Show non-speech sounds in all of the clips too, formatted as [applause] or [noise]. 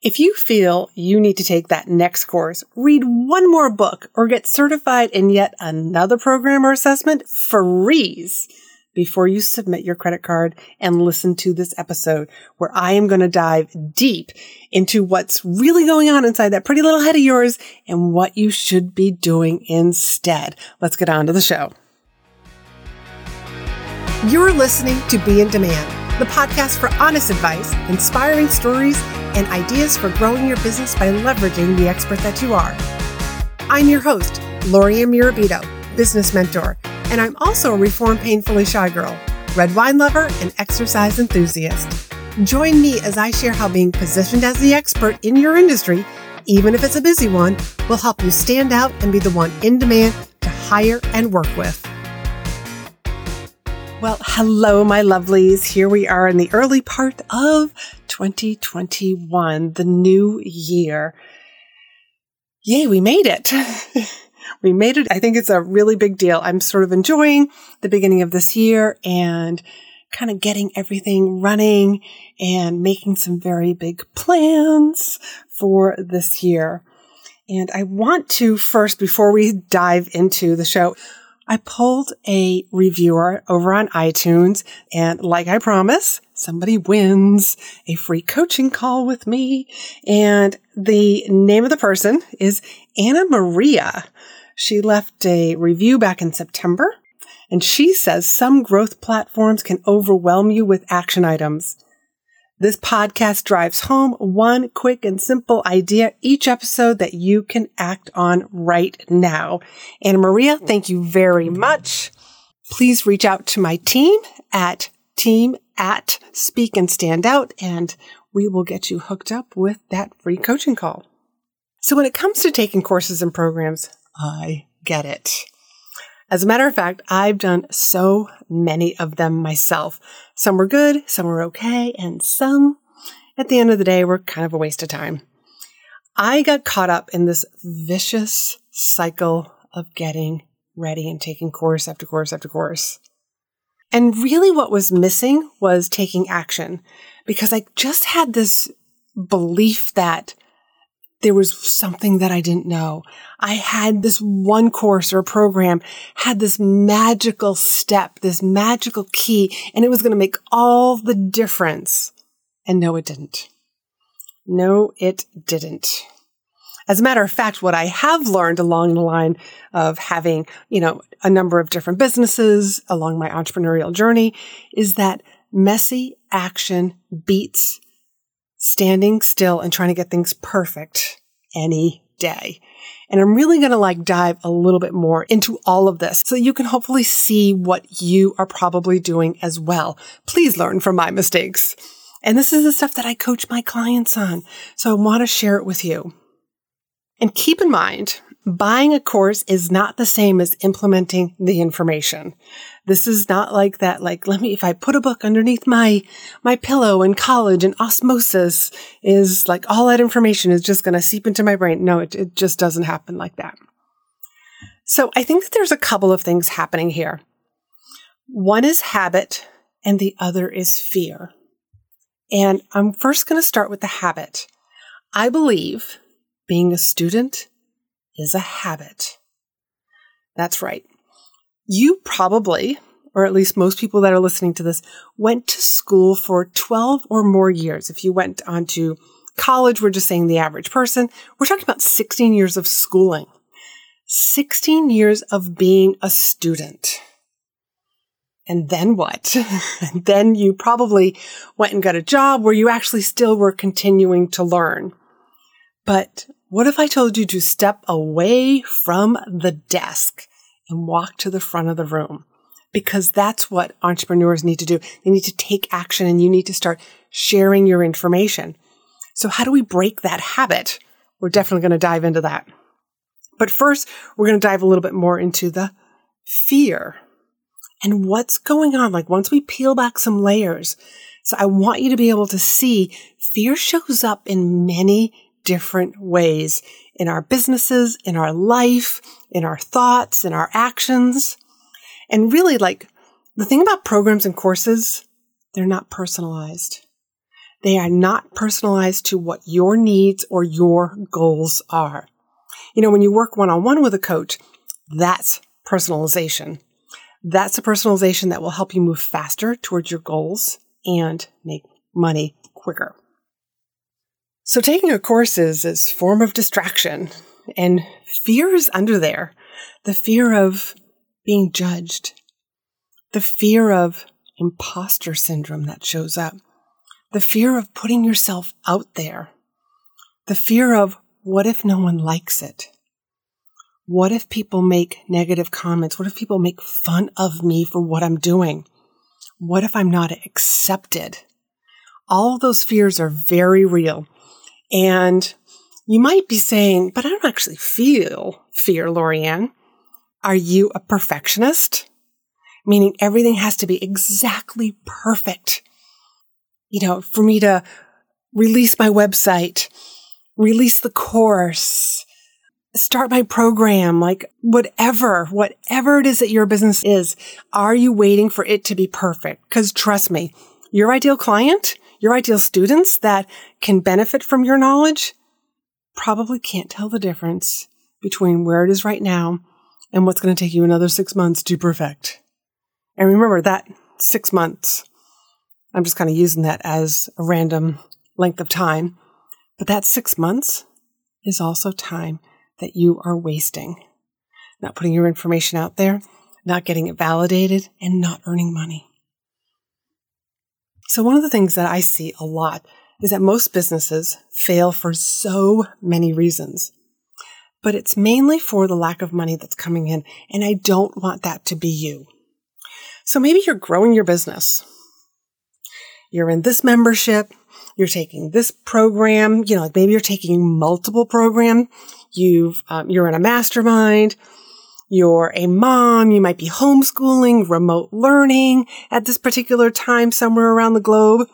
If you feel you need to take that next course, read one more book, or get certified in yet another program or assessment, freeze before you submit your credit card and listen to this episode where I am going to dive deep into what's really going on inside that pretty little head of yours and what you should be doing instead. Let's get on to the show. You're listening to Be in Demand, the podcast for honest advice, inspiring stories, and ideas for growing your business by leveraging the expert that you are. I'm your host, Lori Mirabito, business mentor, and I'm also a reformed painfully shy girl, red wine lover, and exercise enthusiast. Join me as I share how being positioned as the expert in your industry, even if it's a busy one, will help you stand out and be the one in demand to hire and work with. Well, hello, my lovelies. Here we are in the early part of 2021, the new year. Yay, we made it. [laughs] we made it. I think it's a really big deal. I'm sort of enjoying the beginning of this year and kind of getting everything running and making some very big plans for this year. And I want to first, before we dive into the show, I pulled a reviewer over on iTunes and like I promise, somebody wins a free coaching call with me. And the name of the person is Anna Maria. She left a review back in September and she says some growth platforms can overwhelm you with action items. This podcast drives home one quick and simple idea each episode that you can act on right now. Anna Maria, thank you very much. Please reach out to my team at team at speak and stand out and we will get you hooked up with that free coaching call. So when it comes to taking courses and programs, I get it. As a matter of fact, I've done so many of them myself. Some were good, some were okay, and some, at the end of the day, were kind of a waste of time. I got caught up in this vicious cycle of getting ready and taking course after course after course. And really, what was missing was taking action because I just had this belief that there was something that I didn't know. I had this one course or program had this magical step, this magical key, and it was going to make all the difference. And no, it didn't. No, it didn't. As a matter of fact, what I have learned along the line of having, you know, a number of different businesses along my entrepreneurial journey is that messy action beats standing still and trying to get things perfect any day. And I'm really going to like dive a little bit more into all of this so you can hopefully see what you are probably doing as well. Please learn from my mistakes. And this is the stuff that I coach my clients on. So I want to share it with you. And keep in mind, buying a course is not the same as implementing the information. This is not like that, like, let me, if I put a book underneath my, my pillow in college and osmosis is like all that information is just going to seep into my brain. No, it, it just doesn't happen like that. So I think that there's a couple of things happening here. One is habit and the other is fear. And I'm first going to start with the habit. I believe being a student is a habit. That's right. You probably, or at least most people that are listening to this, went to school for 12 or more years. If you went on to college, we're just saying the average person. We're talking about 16 years of schooling, 16 years of being a student. And then what? and [laughs] then you probably went and got a job where you actually still were continuing to learn. But what if I told you to step away from the desk and walk to the front of the room? Because that's what entrepreneurs need to do. They need to take action and you need to start sharing your information. So how do we break that habit? We're definitely going to dive into that. But first, we're going to dive a little bit more into the fear and what's going on. Like once we peel back some layers. So I want you to be able to see fear shows up in many different ways in our businesses, in our life, in our thoughts, in our actions. And really, like the thing about programs and courses, they're not personalized. They are not personalized to what your needs or your goals are. You know, when you work one on one with a coach, that's personalization. That's a personalization that will help you move faster towards your goals and make money quicker. So taking a course is this form of distraction and fear is under there. The fear of being judged, the fear of imposter syndrome that shows up, the fear of putting yourself out there, the fear of what if no one likes it? What if people make negative comments? What if people make fun of me for what I'm doing? What if I'm not accepted? All those fears are very real. And you might be saying, but I don't actually feel fear, Lorianne. Are you a perfectionist? Meaning everything has to be exactly perfect. You know, for me to release my website, release the course, start my program, like whatever, whatever it is that your business is, are you waiting for it to be perfect? Because trust me, your ideal client, your ideal students that can benefit from your knowledge probably can't tell the difference between where it is right now and what's going to take you another six months to perfect. And remember that six months, I'm just kind of using that as a random length of time, but that six months is also time that you are wasting. Not putting your information out there, not getting it validated, and not earning money. So, one of the things that I see a lot is that most businesses fail for so many reasons. But it's mainly for the lack of money that's coming in, and I don't want that to be you. So maybe you're growing your business. You're in this membership, you're taking this program, you know, like maybe you're taking multiple program, you've, um, you're in a mastermind, you're a mom, you might be homeschooling, remote learning at this particular time somewhere around the globe.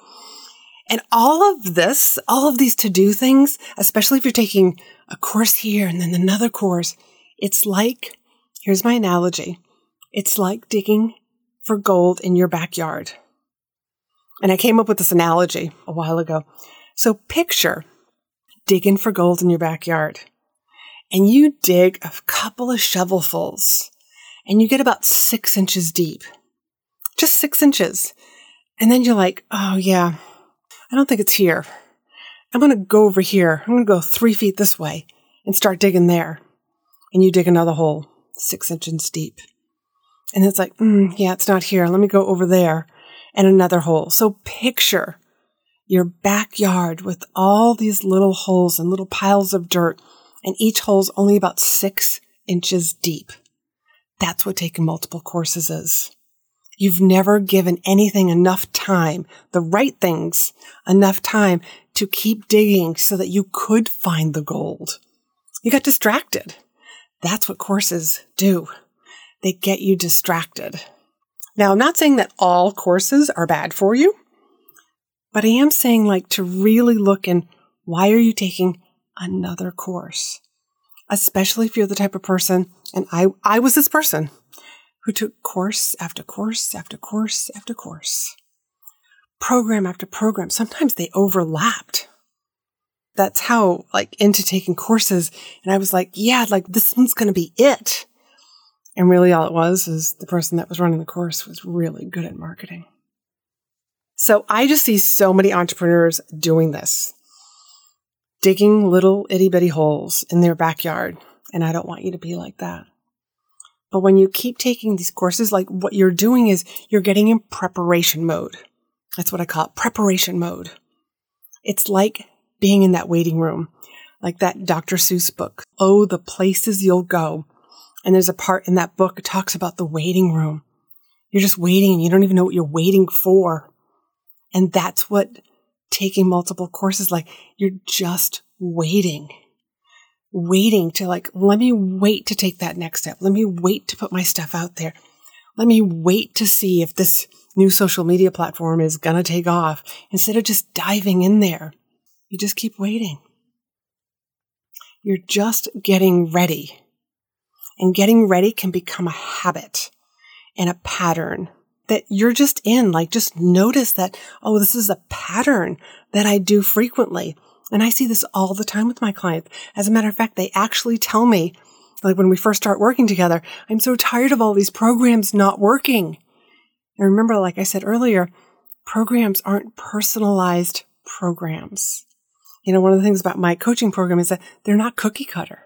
And all of this, all of these to do things, especially if you're taking a course here and then another course, it's like, here's my analogy. It's like digging for gold in your backyard. And I came up with this analogy a while ago. So picture digging for gold in your backyard and you dig a couple of shovelfuls and you get about six inches deep, just six inches. And then you're like, oh yeah, I don't think it's here. I'm going to go over here. I'm going to go three feet this way and start digging there. And you dig another hole, six inches deep. And it's like, mm, yeah, it's not here. Let me go over there and another hole. So picture your backyard with all these little holes and little piles of dirt, and each hole's only about six inches deep. That's what taking multiple courses is. You've never given anything enough time, the right things, enough time to keep digging so that you could find the gold. You got distracted. That's what courses do. They get you distracted. Now, I'm not saying that all courses are bad for you, but I am saying like to really look in why are you taking another course? Especially if you're the type of person, and I, I was this person who took course after course after course after course, program after program. Sometimes they overlapped. That's how, like, into taking courses. And I was like, yeah, like, this one's going to be it. And really, all it was is the person that was running the course was really good at marketing. So I just see so many entrepreneurs doing this, digging little itty bitty holes in their backyard. And I don't want you to be like that. But when you keep taking these courses, like what you're doing is you're getting in preparation mode. That's what I call it preparation mode. It's like being in that waiting room, like that Dr. Seuss book. Oh, the places you'll go. And there's a part in that book that talks about the waiting room. You're just waiting. and You don't even know what you're waiting for. And that's what taking multiple courses like. You're just waiting waiting to like, let me wait to take that next step. Let me wait to put my stuff out there. Let me wait to see if this new social media platform is going to take off instead of just diving in there. You just keep waiting. You're just getting ready. And getting ready can become a habit and a pattern that you're just in. Like, just notice that, oh, this is a pattern that I do frequently. And I see this all the time with my clients. As a matter of fact, they actually tell me, like when we first start working together, I'm so tired of all these programs not working. And remember, like I said earlier, programs aren't personalized programs. You know, one of the things about my coaching program is that they're not cookie cutter.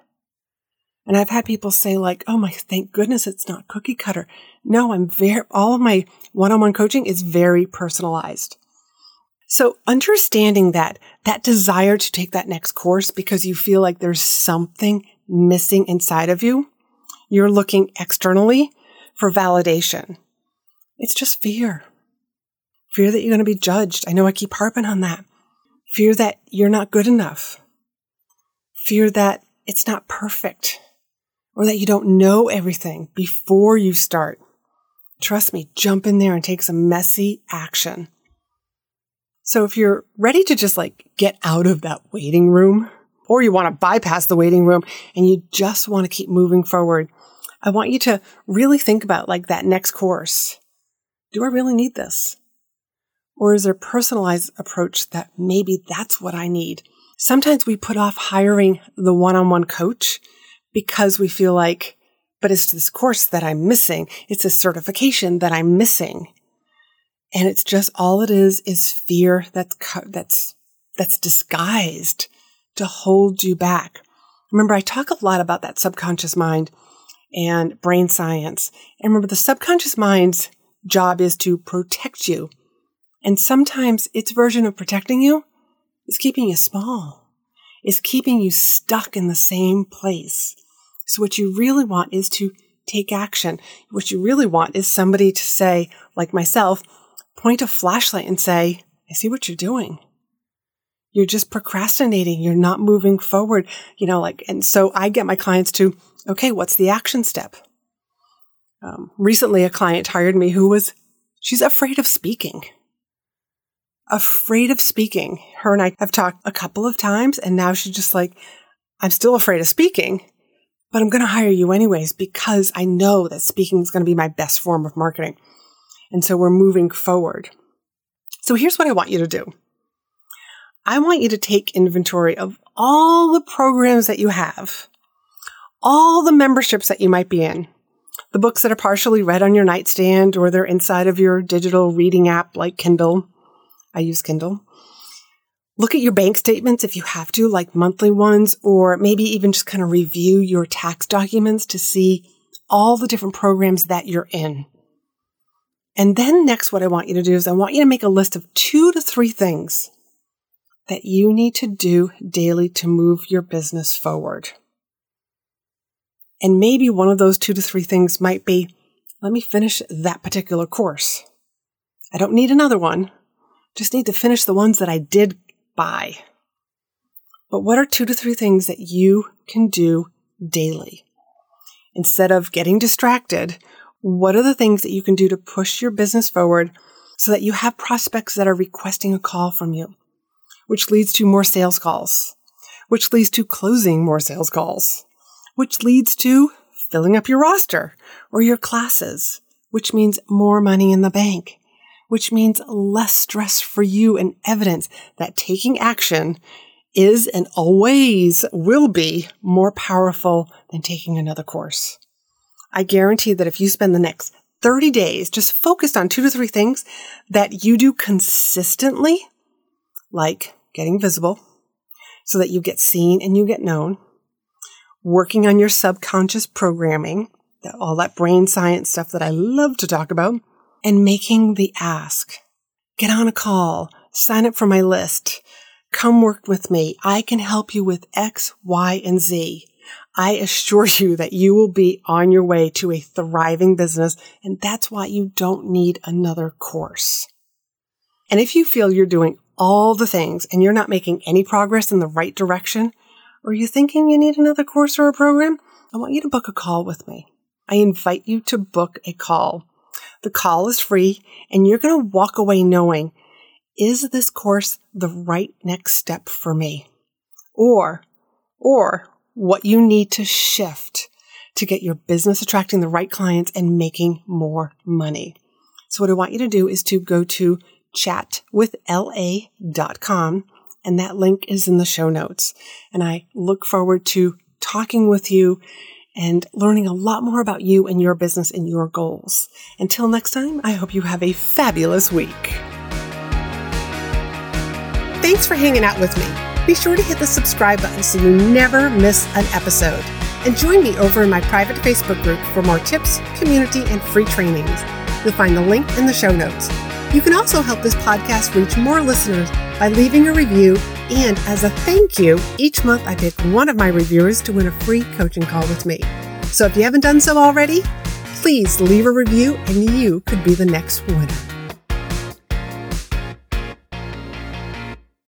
And I've had people say like, "Oh my, thank goodness it's not cookie cutter." No, I'm very all of my one-on-one coaching is very personalized. So understanding that that desire to take that next course because you feel like there's something missing inside of you, you're looking externally for validation. It's just fear. Fear that you're going to be judged. I know I keep harping on that. Fear that you're not good enough. Fear that it's not perfect or that you don't know everything before you start. Trust me, jump in there and take some messy action. So if you're ready to just like get out of that waiting room, or you want to bypass the waiting room and you just want to keep moving forward, I want you to really think about like that next course. Do I really need this? Or is there a personalized approach that maybe that's what I need? Sometimes we put off hiring the one on one coach because we feel like, but it's this course that I'm missing. It's a certification that I'm missing. And it's just all it is is fear that's, that's, that's disguised to hold you back. Remember, I talk a lot about that subconscious mind and brain science. And remember, the subconscious mind's job is to protect you and sometimes its version of protecting you is keeping you small, is keeping you stuck in the same place. So what you really want is to take action. What you really want is somebody to say, like myself, point a flashlight and say, I see what you're doing. You're just procrastinating. You're not moving forward. You know, like, and so I get my clients to, okay, what's the action step? Um, recently, a client hired me who was, she's afraid of speaking afraid of speaking. Her and I have talked a couple of times, and now she's just like, I'm still afraid of speaking, but I'm going to hire you anyways because I know that speaking is going to be my best form of marketing. And so we're moving forward. So here's what I want you to do I want you to take inventory of all the programs that you have, all the memberships that you might be in, the books that are partially read on your nightstand or they're inside of your digital reading app like Kindle I use Kindle. Look at your bank statements if you have to, like monthly ones, or maybe even just kind of review your tax documents to see all the different programs that you're in. And then next, what I want you to do is I want you to make a list of two to three things that you need to do daily to move your business forward. And maybe one of those two to three things might be let me finish that particular course. I don't need another one. Just need to finish the ones that I did buy. But what are two to three things that you can do daily? Instead of getting distracted, what are the things that you can do to push your business forward so that you have prospects that are requesting a call from you, which leads to more sales calls, which leads to closing more sales calls, which leads to filling up your roster or your classes, which means more money in the bank, which means less stress for you and evidence that taking action is and always will be more powerful than taking another course. I guarantee that if you spend the next 30 days just focused on two to three things that you do consistently, like getting visible so that you get seen and you get known, working on your subconscious programming, all that brain science stuff that I love to talk about, and making the ask. Get on a call, sign up for my list, come work with me. I can help you with X, Y, and Z. I assure [laughs] you that you will be on your way to a thriving business, and that's why you don't need another course. And if you feel you're doing all the things and you're not making any progress in the right direction, or you're thinking you need another course or a program, I want you to book a call with me. I invite you to book a call. The call is free and you're going to walk away knowing, is this course the right next step for me? Or, or what you need to shift to get your business attracting the right clients and making more money. So what I want you to do is to go to chatwithla.com. And that link is in the show notes. And I look forward to talking with you and learning a lot more about you and your business and your goals. Until next time, I hope you have a fabulous week. Thanks for hanging out with me. Be sure to hit the subscribe button so you never miss an episode. And join me over in my private Facebook group for more tips, community, and free trainings. You'll find the link in the show notes. You can also help this podcast reach more listeners by leaving a review. And as a thank you, each month I pick one of my reviewers to win a free coaching call with me. So if you haven't done so already, please leave a review and you could be the next winner.